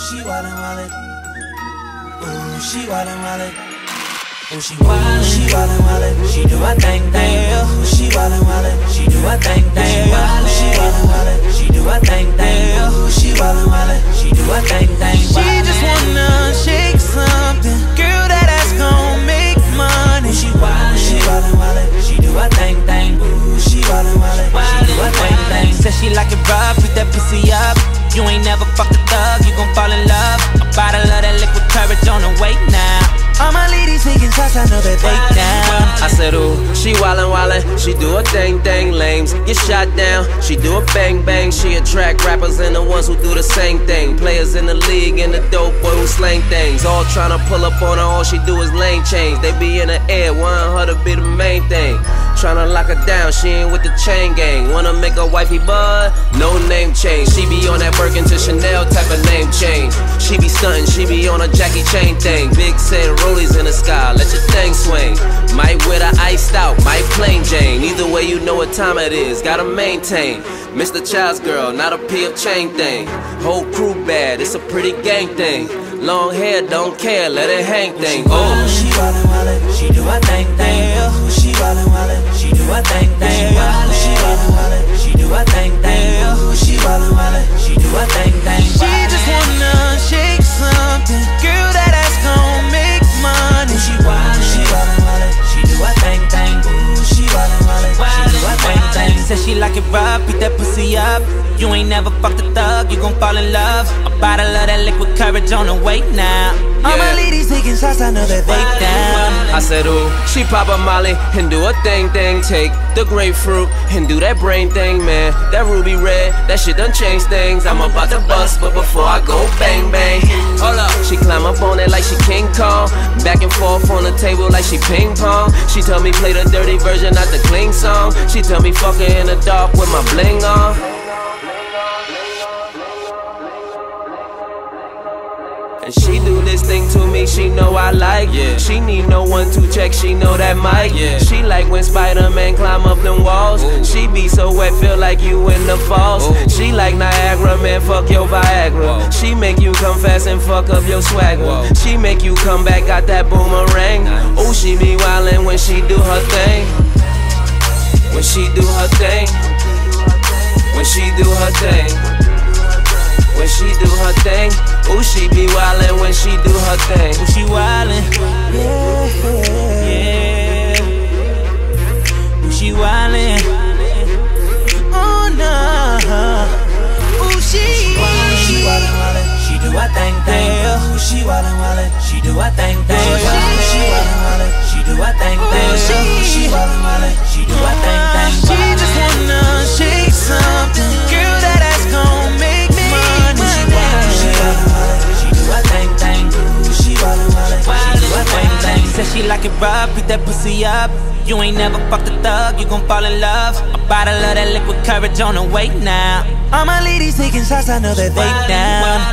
she wild and wild. Ooh, she wild and wild. Ooh, she wild, she wild and wild. She do her thing, thing. Ooh, she wild and wildin' wildin', she do a thing thing, lames get shot down. She do a bang bang, she attract rappers and the ones who do the same thing. Players in the league and the dope boy who slang things. All tryna pull up on her, all she do is lane change. They be in the air, want her to be the main thing. Tryna lock her down, she ain't with the chain gang. Wanna make her wifey bud? No name change. She be on that Birkin to Chanel type of name change. She be stuntin', she be on a Jackie Chan thing. Big said rollies in the sky, let your thing swing. Might plain Jane. Either way, you know what time it is, gotta maintain. Mr. Chow's girl, not a PF Chang thing. Whole crew bad, it's a pretty gang thing. Long hair, don't care, let it hang thing. Oh. She You ain't never fucked a thug, you gon' fall in love. A bottle of that liquid courage on the way now. All my Yeah. ladies taking shots, I know that they down. I said, ooh, she pop a molly and do a thing thing. Take the grapefruit and do that brain thing, man. That ruby red, that shit done changed things. I'm about to bust, but before I go bang bang. Hold up, she climb up on it like she King Kong. Back and forth on the table like she ping pong. She tell me play the dirty version, not the clean song. She tell me fuck her in the dark with my bling And she do this thing to me, she know I like. Yeah. She need no one to check, she know that mic. Yeah. She like when Spider-Man climb up them walls. Ooh. She be so wet, feel like you in the falls. Ooh. She like Niagara, man, fuck your Viagra. Whoa. She make you come fast and fuck up your swagger. Whoa. She make you come back, got that boomerang. Nice. Oh, she be wildin' when she do her thing. When she do her thing. When she do her thing. When she do her thing. Ooh, she be wildin' when she do her thing. Ooh, she wildin', yeah, yeah. Ooh, she wildin', oh no. Ooh, she, she wildin', wildin', she do her thing, thing. Ooh, she wildin', wildin', she do her thing, thing. Ooh, she wildin', wildin', she do her thing, thing. Ooh, she wildin', wildin', she do Like it rough, beat that pussy up. You ain't never fucked a thug, you gon' fall in love. A bottle of that liquid courage on the way now. All my ladies taking shots, I know that they down.